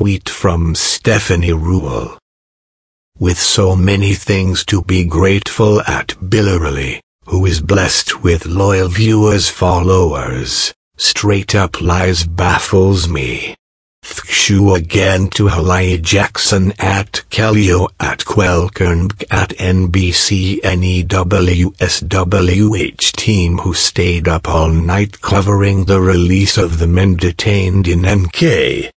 tweet from Stephanie Ruhle. With so many things to be grateful at Bill O'Reilly, who is blessed with loyal viewers followers, straight up lies baffles me. Thkshu again to Hallie Jackson at Kellyo at Quelkernb at NBC NEWSWH team who stayed up all night covering the release of the men detained in NK.